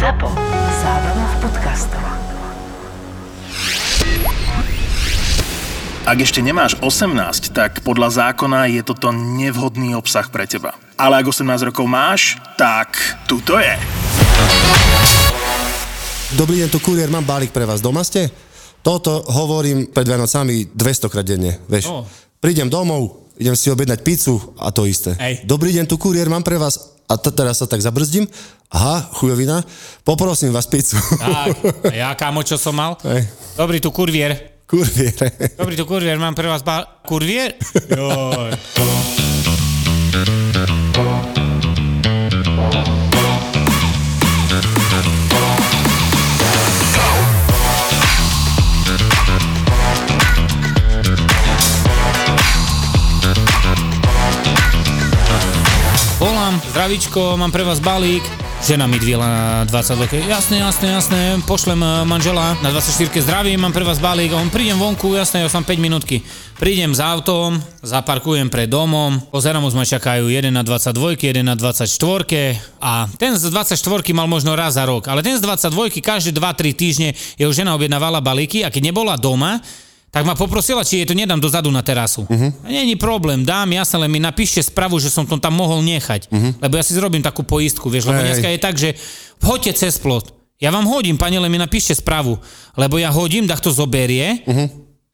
ZAPO. Zábrná v podcastov. Ak ešte nemáš 18, tak podľa zákona je toto nevhodný obsah pre teba. Ale ak 18 rokov máš, tak tuto je. Dobrý deň, tu kuriér, mám balík pre vás. Doma ste? Toto hovorím pred Vianocami 200 krát denne, vieš. O. Prídem domov, idem si objednať pizzu a to isté. Hej. Dobrý deň, tu kuriér, mám pre vás. A t- teraz sa tak zabrzdím. Aha, chujovina. Poprosím vás pizzu. Tak, a ja kámo, čo som mal? Hej. Dobrý, tu kurvier. Kuriér. Dobrý, tu kurvier, mám pre vás ba... Kurvier? Joj. Zdravíčko, mám pre vás balík. Žena mi dviela na 20 roky. Jasné, jasné, jasné, pošlem e, manžela na 24 zdravím, mám pre vás balík. On prídem vonku, jasné, ja som 5 minútky. Prídem s autom, zaparkujem pred domom, pozerám, už ma čakajú jeden na 22, jeden na 24 a ten z 24 mal možno raz za rok, ale ten z 22 každé 2-3 týždne jeho žena objednávala balíky a keď nebola doma, tak ma poprosila, či jej to nedám dozadu na terasu. Uh-huh. Není problém, dám, jasne, len mi napíšte spravu, že som to tam mohol nechať. Uh-huh. Lebo ja si zrobím takú poistku, vieš, lebo dneska je tak, že hoďte cez plot. Ja vám hodím, pane, len mi napíšte spravu. Lebo ja hodím, tak to zoberie uh-huh.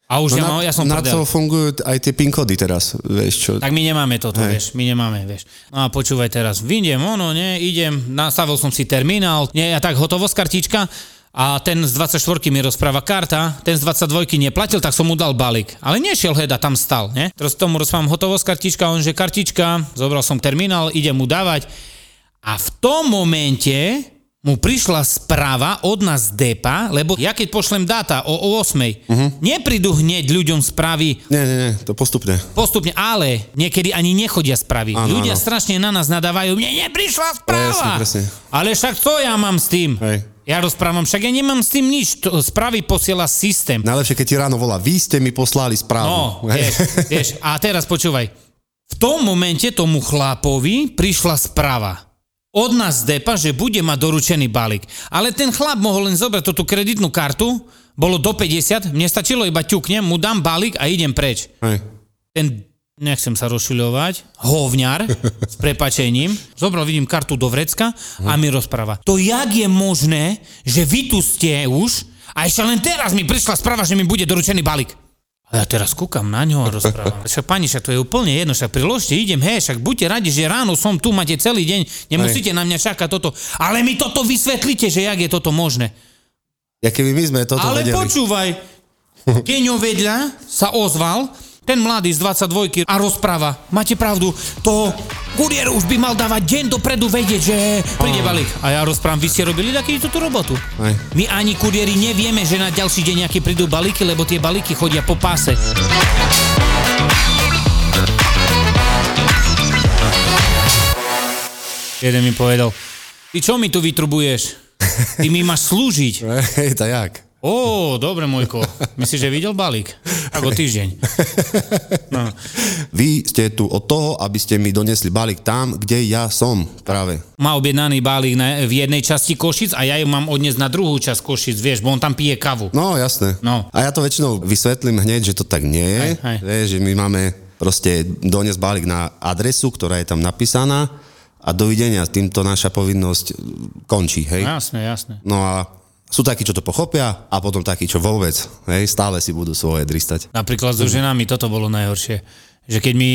a už ja, mám, ja som. No na prdel. to fungujú aj tie pin kódy teraz, vieš čo. Tak my nemáme toto, Hej. vieš, my nemáme, vieš. No a počúvaj teraz, vyjdem, ono, nie, idem, nastavil som si terminál, nie, a tak hotovosť kartička, a ten z 24 mi rozpráva karta, ten z 22 neplatil, tak som mu dal balík. Ale nešiel heda, tam stal, ne? Teraz tomu rozprávam hotovosť kartička, on že kartička, zobral som terminál, idem mu dávať. A v tom momente mu prišla správa od nás DEPA, lebo ja keď pošlem dáta o, o 8, Mhm. uh-huh. neprídu hneď ľuďom správy Nie, nie, nie, to postupne. postupne, ale niekedy ani nechodia správy. Áno, Ľudia áno. strašne na nás nadávajú, mne neprišla správa. Presne, presne. Ale však co ja mám s tým? Hej. Ja rozprávam, však ja nemám s tým nič. To, správy posiela systém. Najlepšie, keď ti ráno volá, vy ste mi poslali správu. No, vieš, vieš. A teraz počúvaj. V tom momente tomu chlápovi prišla správa od nás depa, že bude mať doručený balík. Ale ten chlap mohol len zobrať tú prediktnú kartu, bolo do 50, mne stačilo iba ťuknem, mu dám balík a idem preč. Hej. ten, nechcem sa rozšiľovať, hovňar, s prepačením, zobral, vidím, kartu do vrecka a mi rozpráva. To jak je možné, že vy tu ste už a ešte len teraz mi prišla správa, že mi bude doručený balík. A ja teraz kúkam na ňo a rozprávam. Však pani, však to je úplne jedno, však priložte, idem, hej, však buďte radi, že ráno som tu, máte celý deň, nemusíte na mňa čakať toto. Ale mi toto vysvetlite, že jak je toto možné. Ja keby my sme toto Ale vedeli. počúvaj, Keňo vedľa sa ozval, ten mladý z 22 a rozpráva, máte pravdu, to kuriér už by mal dávať deň dopredu vedieť, že príde balík. A ja rozprávam, vy ste robili taký túto robotu. Hej. My ani kuriéri nevieme, že na ďalší deň nejaké prídu balíky, lebo tie balíky chodia po páse. Jeden mi povedal, ty čo mi tu vytrubuješ? Ty mi máš slúžiť. Hej, tak jak? Ó, dobre, môjko. Myslíš, že videl balík? Ako týždeň. No. Vy ste tu od toho, aby ste mi donesli balík tam, kde ja som práve. Má objednaný balík na, v jednej časti Košic a ja ju mám odniesť na druhú časť Košic, vieš, bo on tam pije kavu. No, jasné. No. A ja to väčšinou vysvetlím hneď, že to tak nie je. Hej, hej. Vieš, že my máme proste doniesť balík na adresu, ktorá je tam napísaná a dovidenia, týmto naša povinnosť končí, hej? Jasné, jasné. No a sú takí, čo to pochopia a potom takí, čo vôbec, hej, stále si budú svoje dristať. Napríklad so ženami toto bolo najhoršie. Že keď mi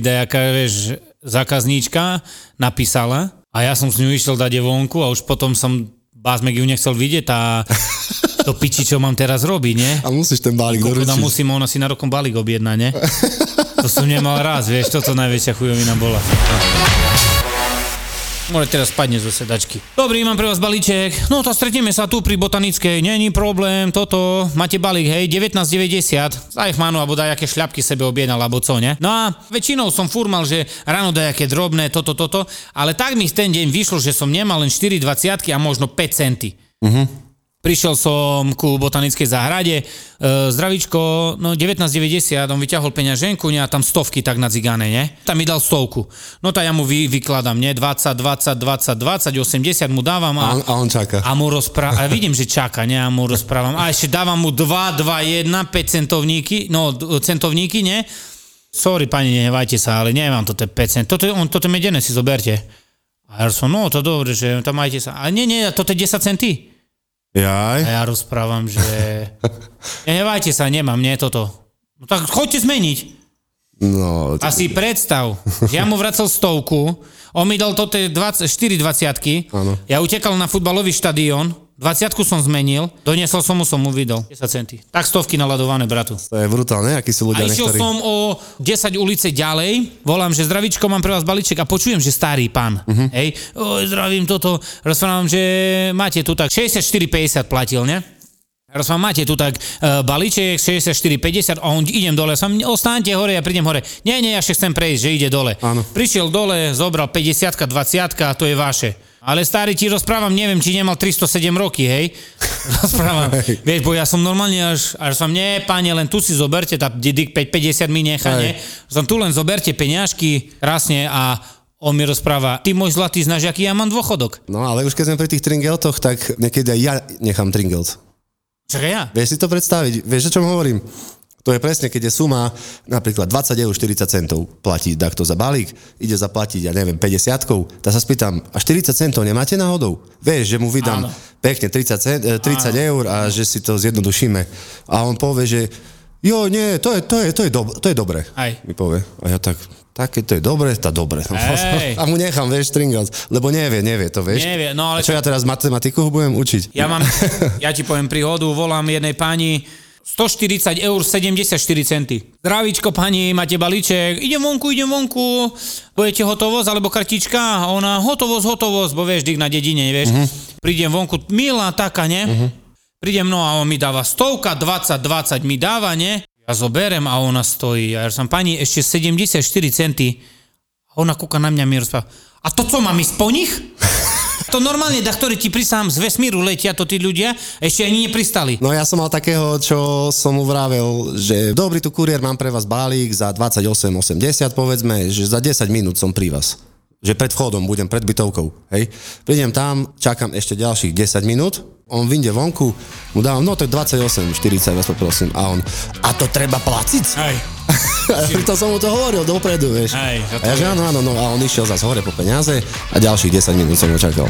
nejaká, vieš, zákazníčka napísala a ja som s ňou išiel dať vonku a už potom som Bázmek ju nechcel vidieť a to piči, čo mám teraz robiť, nie? A musíš ten balík doručiť. musím, ona si na rokom balík objedná, ne? To som nemal raz, vieš, toto najväčšia chujovina bola. Môže teraz spadne zo sedačky. Dobrý, mám pre vás balíček. No to stretneme sa tu pri Botanickej. Není problém, toto. Máte balík, hej, 19,90. Za ich manu, alebo dajaké šľapky sebe objednal, alebo co, ne? No a väčšinou som furmal, že ráno dajaké drobné, toto, toto. Ale tak mi ten deň vyšlo, že som nemal len 4,20 a možno 5 centy. Prišiel som ku botanickej záhrade, e, zdravíčko, no 19,90, on vyťahol peňaženku, ne, a tam stovky tak na cigáne, ne? Tam mi dal stovku. No tak ja mu vy, vykladám, ne? 20, 20, 20, 20, 80 mu dávam A a, on, a on čaká. a mu rozprávam, a vidím, že čaká, ne? A mu rozprávam. A ešte dávam mu 2, 2, 1, 5 centovníky, no centovníky, ne? Sorry, pani, nehevajte sa, ale nemám toto 5 cent. Toto, on, toto medené si zoberte. A ja som, no to dobre, že tam majte sa. Ale nie, nie, toto je 10 centy. Jaj. A ja rozprávam, že nehevajte sa, nemám, nie toto. No tak choďte zmeniť. No, A si predstav, ja mu vracel stovku, on mi dal toto 20, 4 dvaciatky, Áno. ja utekal na futbalový štadión, 20 som zmenil, doniesol som mu, som mu vydal 10 centy. Tak stovky naladované, bratu. to je brutálne, akí sú A ľudia išiel niektorí. som o 10 ulice ďalej, volám, že zdravíčko, mám pre vás balíček a počujem, že starý pán, uh-huh. hej, o, zdravím toto, rozprávam, že máte tu tak 64,50 platil, ne? Rozprávam, máte tu tak uh, balíček 64,50 a on idem dole, som, ostaňte hore, ja prídem hore. Nie, nie, ja ešte chcem prejsť, že ide dole. Áno. Prišiel dole, zobral 50 20 a to je vaše. Ale starý ti rozprávam, neviem, či nemal 307 roky, hej? Rozprávam. Vieš, bo ja som normálne až, až som, nie, páne, len tu si zoberte, tá Didik 550 mi nechá, Hej. nie? Som tu len zoberte peňažky, krásne a on mi rozpráva, ty môj zlatý, znaš, aký ja mám dôchodok. No ale už keď sme pri tých tringeltoch, tak niekedy aj ja nechám tringelt. Čakaj ja. Vieš si to predstaviť? Vieš, o čom hovorím? To je presne, keď je suma napríklad 20 eur 40 centov platí takto za balík, ide zaplatiť, ja neviem, 50 tak sa spýtam, a 40 centov nemáte náhodou? Vieš, že mu vydám Áno. pekne 30, cent, eh, 30 eur a že si to zjednodušíme. A on povie, že jo, nie, to je, to je, to je, dob- to je dobre. Aj. Mi povie. A ja tak, tak keď to je dobre, tá dobre. Hej. A mu nechám, vieš, stringelt, lebo nevie, nevie to, vieš. Nevie, no ale A čo ja teraz matematiku budem učiť? Ja mám, ja ti poviem príhodu, volám jednej pani, 140 eur 74 centy. Zdravíčko pani, máte balíček, idem vonku, idem vonku, budete hotovosť alebo kartička? A ona, hotovosť, hotovosť, bo vieš, dyk na dedine, vieš. Uh-huh. Prídem vonku, milá taká, ne? Uh-huh. Prídem, no a on mi dáva stovka, 20, 20 mi dáva, ne? Ja zoberem a ona stojí. A ja som, pani, ešte 74 centy. A ona kúka na mňa mi rozpráva, a to co, mám ísť po nich? To normálne, da, ktorí ti prisám z vesmíru letia, to tí ľudia, ešte ani nepristali. No ja som mal takého, čo som mu vravel, že dobrý tu kuriér, mám pre vás balík za 28,80 povedzme, že za 10 minút som pri vás. Že pred vchodom budem, pred bytovkou. Hej. Prídem tam, čakám ešte ďalších 10 minút, on vyjde vonku, mu dávam, no to je 28, 40 vás poprosím. A on, a to treba placiť? Hej. to som mu to hovoril dopredu, vieš. To a ja, že áno, áno, no a on išiel zase hore po peniaze a ďalších 10 minút som ho čakal.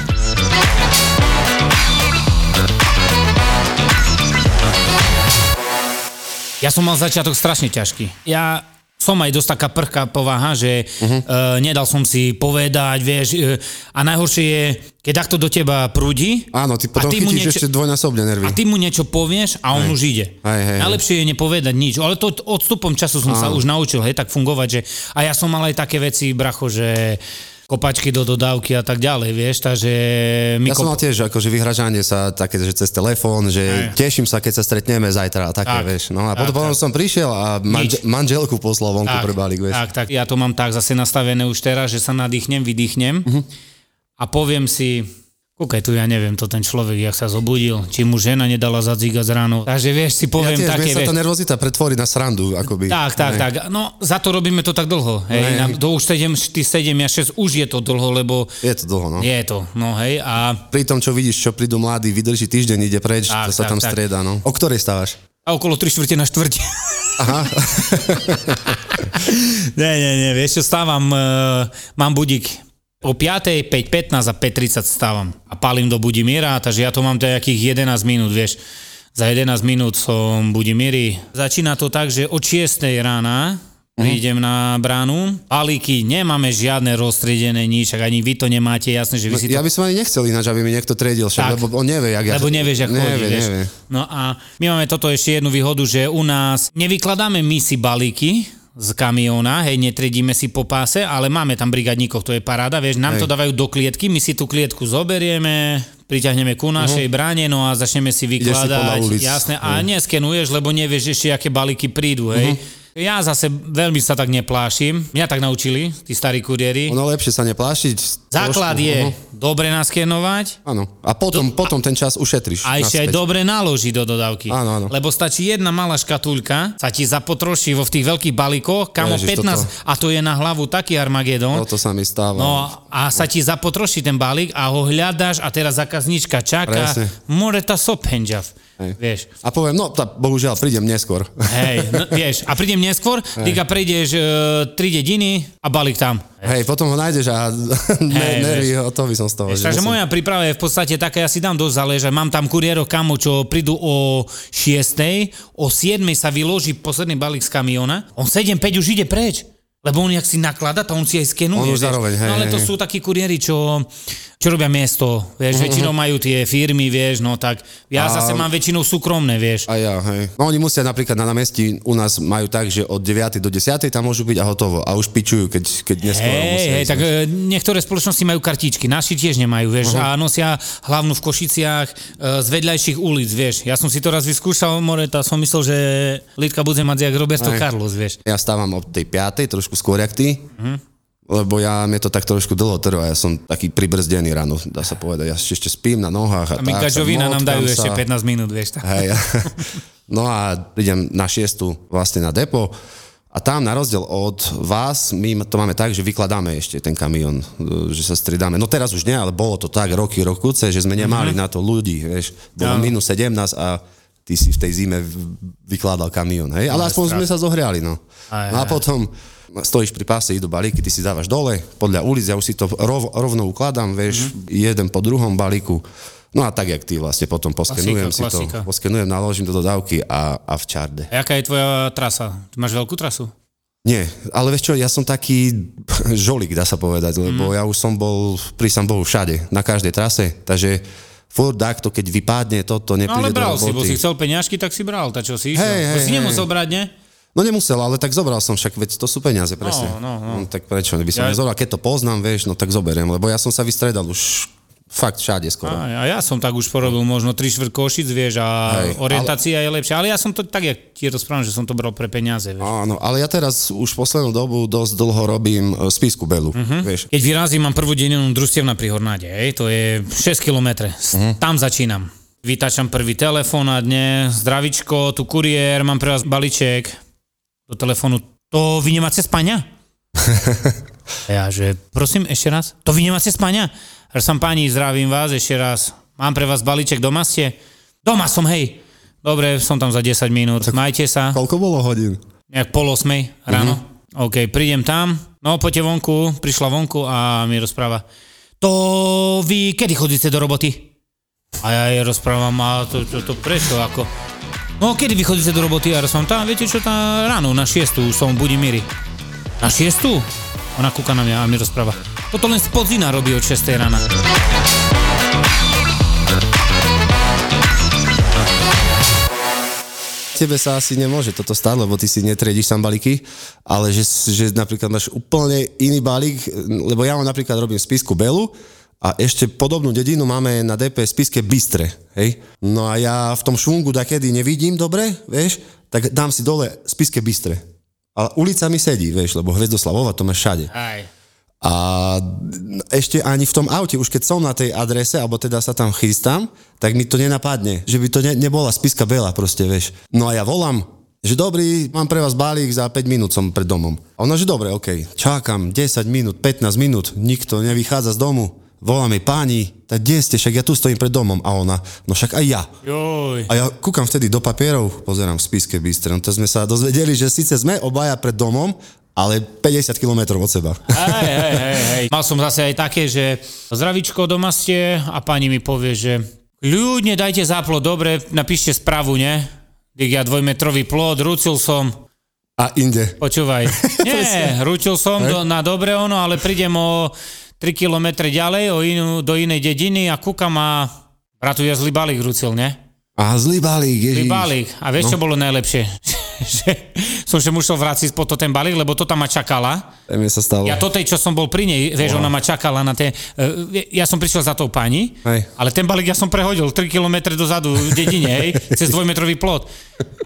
Ja som mal začiatok strašne ťažký. Ja som aj dosť taká prchká povaha, že uh-huh. uh, nedal som si povedať, vieš, uh, a najhoršie je, keď takto do teba prúdi Áno, ty potom a ty mu chytíš ešte dvojnásobne nervy. a ty mu niečo povieš a on Hej. už ide. Hej, hej. Najlepšie je nepovedať nič, ale to odstupom času som sa už naučil, hej, tak fungovať, že a ja som mal aj také veci, bracho, že kopačky do dodávky a tak ďalej, vieš, takže my Ja som mal kop- tiež akože vyhražanie sa také, že cez telefón, že Hej. teším sa, keď sa stretneme zajtra a také, Tak. vieš. No a Tak, potom, potom som prišiel a manže, Nič. manželku poslal vonku pre balík, vieš. Tak, tak, ja to mám tak zase nastavené už teraz, že sa nadýchnem, vydýchnem Mhm. a poviem si, kúkaj tu, ja neviem, to ten človek, jak sa zobudil, či mu žena nedala zadzígať z ráno. Takže vieš, si Ja poviem tiež, také, vieš, sa tá nervozita pretvorí na srandu, akoby. tak, tak, Hej. tak. No, za to robíme to tak dlho. Hej, Hej. na, do už 7, 7 a 6 už je to dlho, lebo Je to dlho, no. je to, no hej, a, Pri tom, čo vidíš, čo prídu mladí, vydrží týždeň, ide preč, Tak, to sa tak, tam tak. strieda, no. O ktorej stávaš? a okolo 3 štvrte na štvrte. Aha. nie, nie, nie, vieš čo, stávam, uh, mám budík o 5, 5.15 a 5.30 stávam a palím do Budimíra, takže ja to mám nejakých 11 minút, vieš. Za 11 minút som v Budimíri. Začína to tak, že od 6 rána prídem na bránu. Balíky, nemáme žiadne roztriedené nič, ak ani vy to nemáte, jasné, že vy si to Ja by som ani nechcel ináč, aby mi niekto triedil, však, Tak. lebo on nevie, jak ja... Lebo nevieš, ako chodí, nevie, vieš. nevie. No a my máme toto ešte jednu výhodu, že u nás nevykladáme my si balíky z kamióna, hej, netredíme si po páse, ale máme tam brigadníkov, to je paráda, vieš, nám Hej. to dávajú do klietky, my si tú klietku zoberieme, priťahneme ku našej bráne, no a začneme si si vykladať, ulic, jasné, a neskenuješ, lebo nevieš ešte, aké balíky prídu, hej. Mhm. Ja zase veľmi sa tak neplášim. Mňa tak naučili, tí starí kuriéri. Ono lepšie sa neplášiť. Základ trošku, je no. dobre naskenovať, Áno. A potom, potom ten čas ušetríš. a ešte aj dobre naložiť do dodávky. Áno, áno. Lebo stačí jedna malá škatulka, sa ti zapotroší vo v tých veľkých balíkoch, kamo Ježiš, 15, toto- a to je na hlavu taký Armagedon. No to sa mi stáva. No a sa ti zapotroší ten balík a ho hľadáš a teraz zákazníčka čaká. Presne. More ta sopenžav. Hej. Vieš. A poviem, no tá, bohužiaľ, prídem neskôr. Hej, no, vieš, a prídem neskôr, ty ga prejdeš e, 3 dediny a balík tam. Hej, potom ho nájdeš a ne, Hej, nervy, to by som z toho. Vieš, že takže musím- moja príprava je v podstate taká, ja si dám dosť záležať. Mám tam kuriérov kamo, čo prídu o 6, o 7 sa vyloží posledný balík z kamiona, on 7-5 už ide preč. Lebo on, jak si naklada, to on si aj skenuje. On už zároveň, hej, no ale to hej, sú takí kuriéri, čo, čo robia miesto, vieš, Mhm, väčšinou majú tie firmy, vieš, no tak ja A- zase mám väčšinou súkromné, vieš. A ja, hej. No oni musia napríklad na námestí u nás majú tak, že od 9. do 10. tam môžu byť a hotovo. A už pičujú, keď, keď neskôr Hej, hej, ísť. tak e, niektoré spoločnosti majú kartičky, naši tiež nemajú, vieš, a nosia hlavnú v Košiciach e, z vedľajších ulic, vieš. Ja som si to raz vyskúšal, more, tá som myslel, že Lidka bude mať jak Roberto Hej. Carlos, vieš. Ja stávam od tej 5. trošku skôr jak ty. Mhm. Lebo ja, mne to tak trošku dlho trvá, ja som taký pribrzdený ráno, dá sa povedať. Ja ešte spím na nohách a, A tak. sa Jovina nám dajú motkam ešte sa. 15 minút, vieš. tak. Hej. No a prídem na šiestu vlastne na depo a tam na rozdiel od vás, my to máme tak, že vykladáme ešte ten kamión, že sa stridáme. No teraz už nie, ale bolo to tak roky, rokuce, že sme nemali Mhm. na to ľudí, vieš. Bolo Áno. minus 17 a ty si v tej zime vykladal kamión, hej. Ale aspoň sme sa zohriali, no. Aj, No a aj. potom stojíš pri páse, idú balíky, ty si dávaš dole, podľa ulic, ja už si to rov, rovno ukladám, vieš, Mhm. jeden po druhom balíku. No a tak, jak ty vlastne potom poskenujem si klasika. to, poskenujem, naložím do dodávky a, a v čarde. A jaká je tvoja trasa? Ty máš veľkú trasu? Nie, ale vieš čo, ja som taký žolík, dá sa povedať, lebo Mhm. ja už som bol, prísam Bohu, všade, na každej trase, takže furt takto, keď vypadne toto, No nepríde ale bral do si, bo si chcel peňažky, tak si bral, tak čo si išiel? Hej, To hej, si hej. nemusel brať, nie? No nemusel, ale tak zobral som však, veď to sú peniaze, presne. no, no. tak prečo by som Ja- nezobral, keď to poznám, vieš, no tak zoberiem, lebo ja som sa vystredal už fakt všade skoro. A, a ja som tak už porobil možno 3 štvrt košic, vieš, a Hej, orientácia je lepšia. Ale ja som to tak, jak ti rozprávam, že som to bral pre peniaze, vieš. Áno, ale ja teraz už poslednú dobu dosť dlho robím e, spisku Belu, Mhm. vieš. Keď vyrazím, mám prvú dedinu družstevná pri Hornáde, hej, to je 6 km. Mhm. Tam začínam. Vytačam prvý telefón a dne, zdravičko, tu kuriér, mám pre vás balíček do telefónu. To vy nemáte spania? ja, že prosím, ešte raz. To vy nemáte spania? Ja som pani, zdravím vás ešte raz. Mám pre vás balíček, doma ste? Doma som, hej. Dobre, som tam za 10 minút. Majte sa. Koľko bolo hodín? Nejak pol osmej ráno. OK, prídem tam. No, poďte vonku. Prišla vonku a mi rozpráva. To vy kedy chodíte do roboty? A ja jej rozprávam, a to, to, to prečo, ako? No, kedy vy chodíte do roboty? Ja rozprávam, tá, viete čo, tá ráno, na šiestu, som v Budimíri. Na šiestu? Ona kúka na mňa a mi rozpráva. Toto len spodzina robí od 6 rána. Tebe sa asi nemôže toto stať, lebo ty si netriediš sam balíky, ale že, že napríklad máš úplne iný balík, lebo ja mám napríklad robím spisku Belu a ešte podobnú dedinu máme na DP spiske Bystre, hej? No a ja v tom švungu dakedy nevidím dobre, vieš, tak dám si dole spiske Bystre. A ulica mi sedí, vieš, lebo Hviezdoslavova to máš všade. Aj. A ešte ani v tom aute, už keď som na tej adrese, alebo teda sa tam chystám, tak mi to nenapadne, že by to ne, nebola spiska Bela proste, vieš. No a ja volám, že dobrý, mám pre vás balík, za 5 minút som pred domom. A ona, že dobre, OK, čakám 10 minút, 15 minút, nikto nevychádza z domu. Volám jej páni, tak kde ste, však ja tu stojím pred domom. A ona, no však aj ja. Joj. A ja kúkam vtedy do papierov, pozerám v spiske Bystre. No to sme sa dozvedeli, že síce sme obaja pred domom, ale 50 km od seba. Hej, hej, hej, hej. Mal som zase aj také, že zdravičko, doma ste a pani mi povie, že ľudne dajte záplot, dobre, napíšte správu, ne? Dík ja dvojmetrový plod, ručil som, A inde. počúvaj. Nie, ručil som do, na dobre ono, ale prídem o 3 kilometre ďalej, o inú, do inej dediny a kúkam a bratu ja zlý balík rucil, ne? A zlý balík, ježiš. Zlý balík. A vieš, čo bolo najlepšie? že som že musel vrátiť po to ten balík, lebo to tam ma čakala. To mi sa stalo. Ja to tej, čo som bol pri nej, vieš, ona ma čakala na tie... e, Ja som prišiel za tou pani, Hej. ale ten balík ja som prehodil 3 km dozadu v dedine, hej, cez dvojmetrový plot.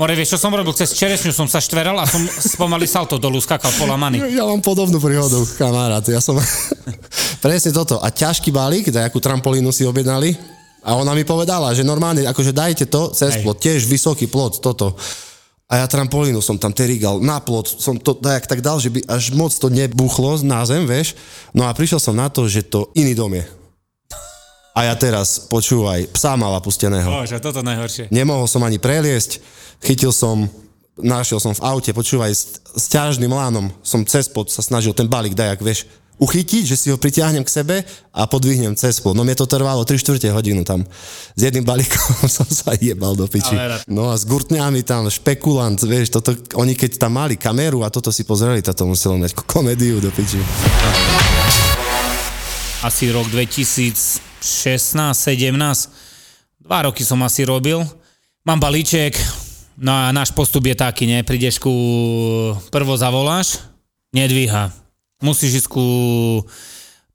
More, vieš, čo som robil? Cez čerešňu som sa štveral a som spomaly salto dolu, skakal polamaný. Ja mám podobnú príhodu, kamarát. Ja som... Presne toto. A ťažký balík, nejakú trampolínu si objednali. A ona mi povedala, že normálne, akože dajte to cez Hej. plot, tiež vysoký plot, toto. A ja trampolínu som tam terigal na plot, som to tak, tak dal, že by až moc to nebuchlo na zem, vieš. No a prišiel som na to, že to iný dom je. A ja teraz, počúvaj, psa mala pusteného. Bože, toto najhoršie. Nemohol som ani preliesť, chytil som, našiel som v aute, počúvaj, s, s ťažným lánom som cez pod sa snažil ten balík dajak, vieš, uchytiť, že si ho pritiahnem k sebe a podvihnem cez. No mne to trvalo 3 čtvrte hodinu tam. S jedným balíkom som sa jebal do piči. No a s gurtňami tam, špekulant, vieš, toto, oni keď tam mali kameru a toto si pozreli, toto muselo mať komédiu do piči. Asi rok 2016, 17. Dva roky som asi robil. Mám balíček, no a náš postup je taký, ne? Prídeš ku, prvo zavoláš, nedvíha. Musíš ísť ku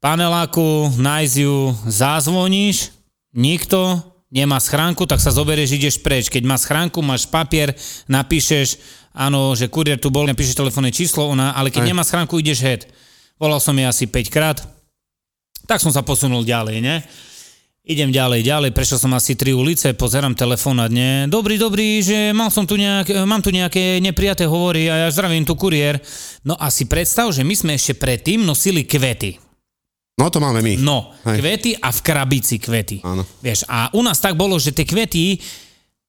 paneláku, nájsť ju, zazvoníš, nikto, nemá schránku, tak sa zoberieš, ideš preč. Keď má schránku, máš papier, napíšeš, áno, že kuriér tu bol, napíšeš telefónne číslo, ona, ale keď Aj. nemá schránku, ideš head. Volal som jej asi 5 krát, tak som sa posunul ďalej, ne? Idem ďalej, ďalej, prešiel som asi tri ulice, pozerám telefón a dne. Dobrý, dobrý, že mal som tu nejak, mám tu nejaké neprijaté hovory a ja zdravím tu kuriér. No a si predstav, že my sme ešte predtým nosili kvety. No to máme my. No, Hej. kvety a v krabici kvety. Áno. Vieš, a u nás tak bolo, že tie kvety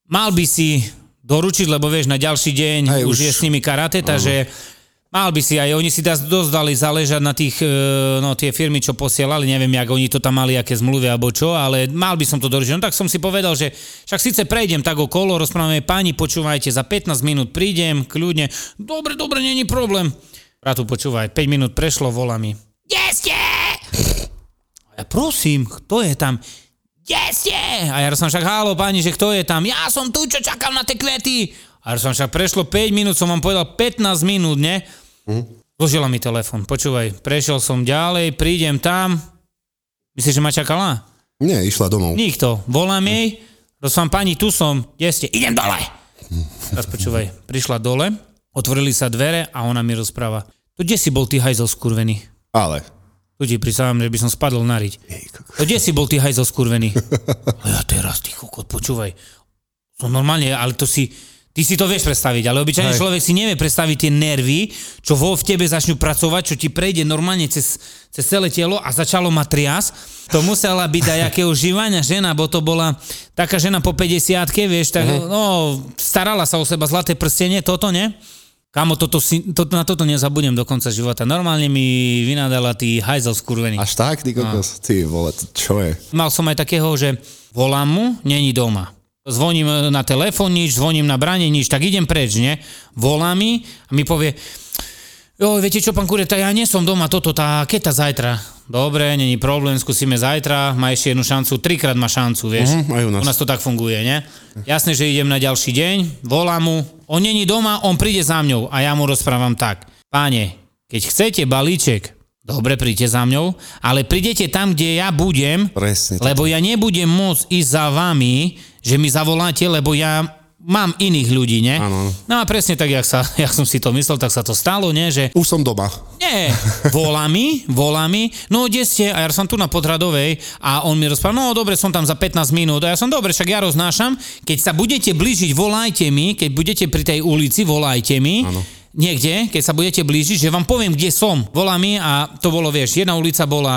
mal by si doručiť, lebo vieš, na ďalší deň Hej, už, už- je s nimi karate, takže mal by si aj, oni si dosť dali záležať na tých, e, no tie firmy, čo posielali, neviem, jak oni to tam mali, aké zmluvy alebo čo, ale mal by som to doručiť. No tak som si povedal, že však síce prejdem tak okolo, rozprávame, páni, počúvajte, za 15 minút prídem, kľudne, dobre, dobre, není problém. Bratu, počúvaj, 5 minút prešlo, volá mi. Kde ste? Ja prosím, kto je tam? Kde ste? A ja som však, hálo páni, že kto je tam? Ja som tu, čo čakal na tie kvety. A som však prešlo 5 minút, som vám povedal 15 minút, ne? Zložila mi telefon, počúvaj, prešiel som ďalej, prídem tam. Myslíš, že ma čakala? Nie, išla domov. Nikto. Volám jej, rozpám pani, tu som, kde ste? Idem dole. Teraz počúvaj, prišla dole, otvorili sa dvere a ona mi rozpráva. To kde si bol ty hajzel skurvený? Ale. Tu ti prisávam, že by som spadol na riť. To kde si bol ty hajzel skurvený? A ja teraz, ty kokot, počúvaj. Som normálne, ale to si... Ty si to vieš predstaviť, ale obyčajný Hej. človek si nevie predstaviť tie nervy, čo vo v tebe začnú pracovať, čo ti prejde normálne cez, cez celé telo a začalo ma trias. To musela byť aj akého žívania žena, bo to bola taká žena po 50 vieš, tak Mhm. no, starala sa o seba, zlaté prstenie, toto, ne? Kamo, toto si, to, na toto nezabudnem do konca života. Normálne mi vynadala ty hajzel skurvený. Až tak, ty kokos? Ty vole, čo je? Mal som aj takého, že volám mu, není doma. Zvoním na telefón nič, zvoním na brane nič, tak idem preč, nie? Volá mi a mi povie, jo, viete čo, pán Kureta, ja nie som doma, toto, tá keta zajtra. Dobre, není problém, skúsime zajtra, má ešte jednu šancu, trikrát má šancu, vieš. Mhm, aj u nás. u nás to tak funguje, nie? Jasné, že idem na ďalší deň, volám mu, on není doma, on príde za mňou a ja mu rozprávam tak. Páne, keď chcete balíček, dobre, príďte za mňou, ale prídete tam, kde ja budem, Presne. lebo ja nebudem môcť ísť za vami, že mi zavoláte, lebo ja mám iných ľudí, ne? Áno. No a presne tak, jak, sa, jak som si to myslel, tak sa to stalo, ne? Že Už som doma. nie, volá mi, volá mi, no kde ste? A ja som tu na Podradovej a on mi rozprával, no dobre, som tam za 15 minút. A ja som, dobre, však ja roznášam. Keď sa budete blížiť, volajte mi, keď budete pri tej ulici, volajte mi. Áno. Niekde, keď sa budete blížiť, že vám poviem, kde som. Volá mi a to bolo, vieš, jedna ulica bola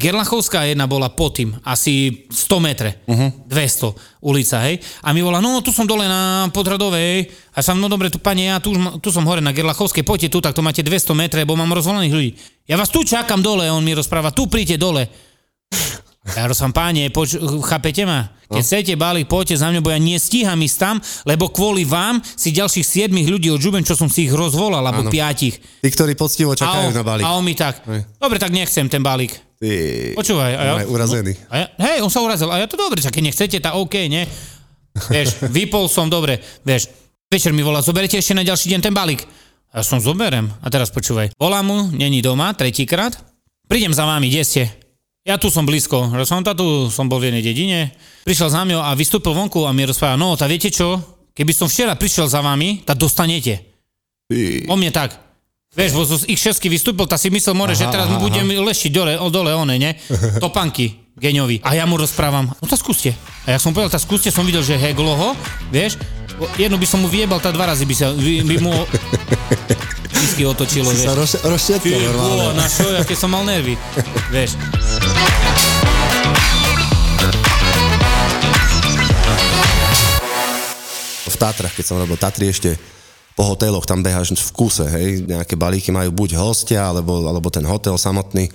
Gerlachovská a jedna bola pod tým, asi 100 metre, uh-huh. 200 ulica, hej. A mi volá, no tu som dole na Podradovej. A som, no dobre, tu pane, ja tu, tu som hore na Gerlachovskej, poďte tu, tak to máte 200 metre, bo mám rozvolených ľudí. Ja vás tu čakám dole, on mi rozpráva, tu príďte dole. Ja rozprávam, páne, poč- chápete ma? Keď chcete balík, poďte za mňou, bo ja nestíham ísť tam, lebo kvôli vám si ďalších 7 ľudí odžubujem, čo som si ich rozvolal, alebo Áno. 5. Tí, ktorí poctivo A čakajú on, na balík. a on mi tak, Hej. dobre, tak nechcem ten balík. Ty, Počúvaj. A ja, je urazený. No, a ja, hej, on sa urazil. A ja to dobre, čak keď nechcete, tak OK, nie? Vieš, vypol som, dobre, vieš, Večer mi volá, zoberete ešte na ďalší deň ten balík. A ja som zoberem. A teraz počúvaj. Volá mu, není doma, tretíkrát. Prídem za vami, kde ste? Ja tu som blízko, že som tu, som bol v jednej dedine. Prišiel za mňou a vystúpil vonku a mi rozprával, no, tak viete čo? Keby som včera prišiel za vami, tak dostanete. O mne tak. Vieš, vo z X6 vystúpil, tak si myslel, more, že teraz mu budem lešiť dole, o dole one, ne? Topanky geňovi. A ja mu rozprávam, no tak skúste. A ja som povedal, tak skúste, som videl, že heglo ho, vieš, jednu by som mu vyjebal, tak dva razy by, sa, by, by mu vždycky otočilo, Si vieš. sa roz, normálne. na čo, aké som mal nervy, vieš. v Tatrach, keď som robil Tatry ešte po hoteloch, tam beháš v kuse, hej, nejaké balíky majú buď hostia, alebo, alebo ten hotel samotný.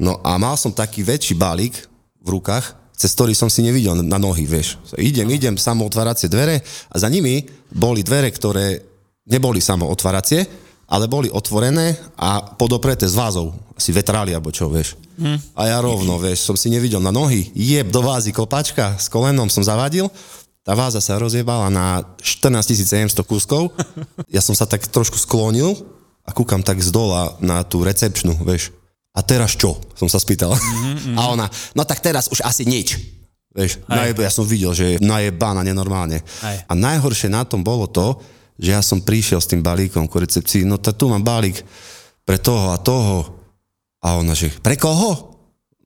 No a mal som taký väčší balík v rukách, cez ktorý som si nevidel na nohy, vieš. Idem, idem, samootváracie dvere a za nimi boli dvere, ktoré neboli samootváracie, ale boli otvorené a podopreté z vázov. Asi vetrali, alebo čo, vieš. A ja rovno, vieš, som si nevidel na nohy, jeb do vázy kopačka, s kolenom som zavadil, tá váza sa rozjebala na 14 700 kúskov. Ja som sa tak trošku sklonil a kúkam tak z dola na tú recepčnú, vieš. A teraz čo? Som sa spýtal. Mm-hmm. A ona, no tak teraz už asi nič. Vieš, najeb, ja som videl, že je najebaná nenormálne. Aj. A najhoršie na tom bolo to, že ja som prišiel s tým balíkom ku recepcii, no tak tu mám balík pre toho a toho. A ona, že pre koho?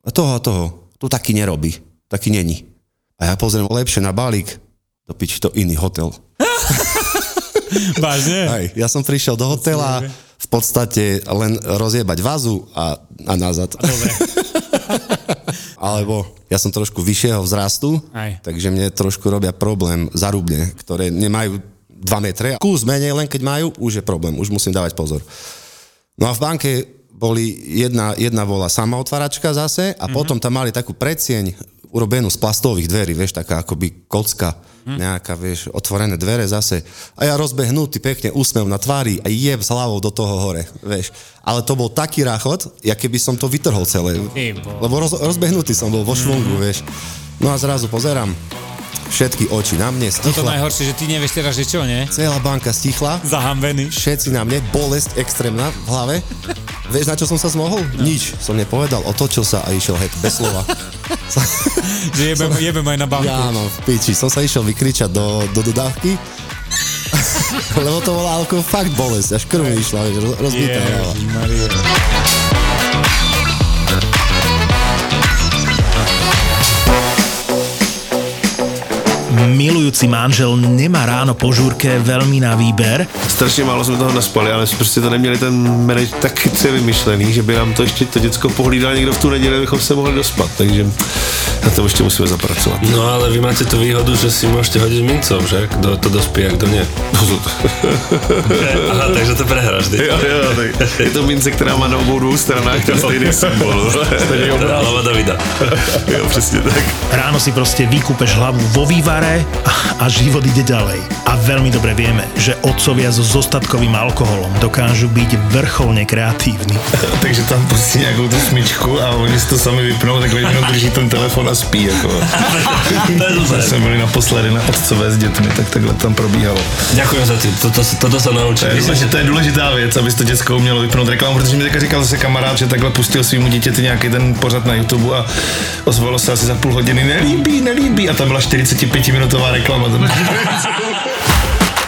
A toho a toho. Tu taký nerobí. Taký není. A ja pozriem lepšie na balík, do piči to iný hotel. Vážne? Hej, ja som prišiel do hotela v podstate len rozjebať vazu a, a nazad. Dobre. Alebo ja som trošku vyššieho vzrastu, Aj. takže mne trošku robia problém zarubne, ktoré nemajú 2 metre. Kús menej, len keď majú, už je problém, už musím dávať pozor. No a v banke boli, jedna, jedna bola sama otváračka zase a mm-hmm. potom tam mali takú predsieň urobenú z plastových dverí, vieš, taká akoby kocka, nejaká, vieš, otvorené dvere zase. A ja rozbehnutý pekne, úsmev na tvári a jeb s hlavou do toho hore, vieš. Ale to bol taký ráchot, ja keby som to vytrhol celé. Lebo roz, rozbehnutý som bol vo švungu, vieš. No a zrazu pozerám, všetky oči na mne, To stichla. najhoršie, že ty nevieš teraz, že čo, nie? Celá banka stichla, Zahambený. všetci na mne, bolesť extrémna v hlave. Vieš, na čo som sa zmohol? No. Nič. Som nepovedal, otočil sa a išiel hej, bez slova. Že jebem, jebem aj na banku. ja mám v piči. Som sa išiel vykričať do, do dodávky. Lebo to bola ako fakt bolesť, až krv išla, rozbitá hlava. Milujúci manžel nemá ráno po žúrke veľmi na výber, Strašně málo jsme toho naspali, ale jsme prostě to neměli ten manage tak chytře vymyšlený, že by nám to ještě to děcko pohlídal někdo v tu neděli, abychom se mohli dospat, takže na tom ještě musíme zapracovat. No ale vy máte tú výhodu, že si môžete hodiť mincov, že? Kto to dospí a kto nie. Aha, takže to prehráš, jo, jo, tak je to mince, která má na obou dvou stranách ten stejný symbol. Hlava Davida. Jo, přesně tak. ráno si proste vykúpeš hlavu vo vývare a, život ide ďalej. A veľmi dobre vieme, že otcovia so zostatkovým alkoholom dokážu byť vrcholne kreatívni. takže tam pustí nějakou tu smyčku a oni si to sami vypnou, takhle jenom drží ten telefon a spí. Jako. To jsme byli naposledy na otcové s dětmi, tak takhle tam probíhalo. Ďakujem za ty, toto, toto sa naučím. To je, Myslím, že to je důležitá věc, aby to děcko umělo vypnout reklamu, protože mi teďka říkal zase kamarád, že takhle pustil svýmu dítěti nějaký ten pořad na YouTube a ozvalo se asi za půl hodiny, nelíbí, nelíbí a tam byla 45 minutová reklama.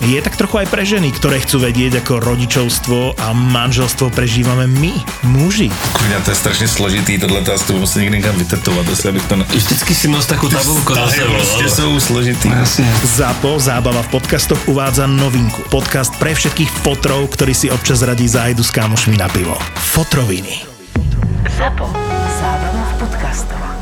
je tak trochu aj pre ženy, ktoré chcú vedieť, ako rodičovstvo a manželstvo prežívame my, muži. Kurňa, to je strašně složitý, tohle to asi musím někdy někam vytetovat, asi abych to... Na... Vždycky si nos takú tabulku prostě ale- jsou složitý. Jasne. ZAPO Zábava v podcastoch uvádza novinku. Podcast pre všetkých fotrov, ktorí si občas radí zájdu s kámošmi na pivo. Fotroviny. ZAPO. Zábrná v podcastovách.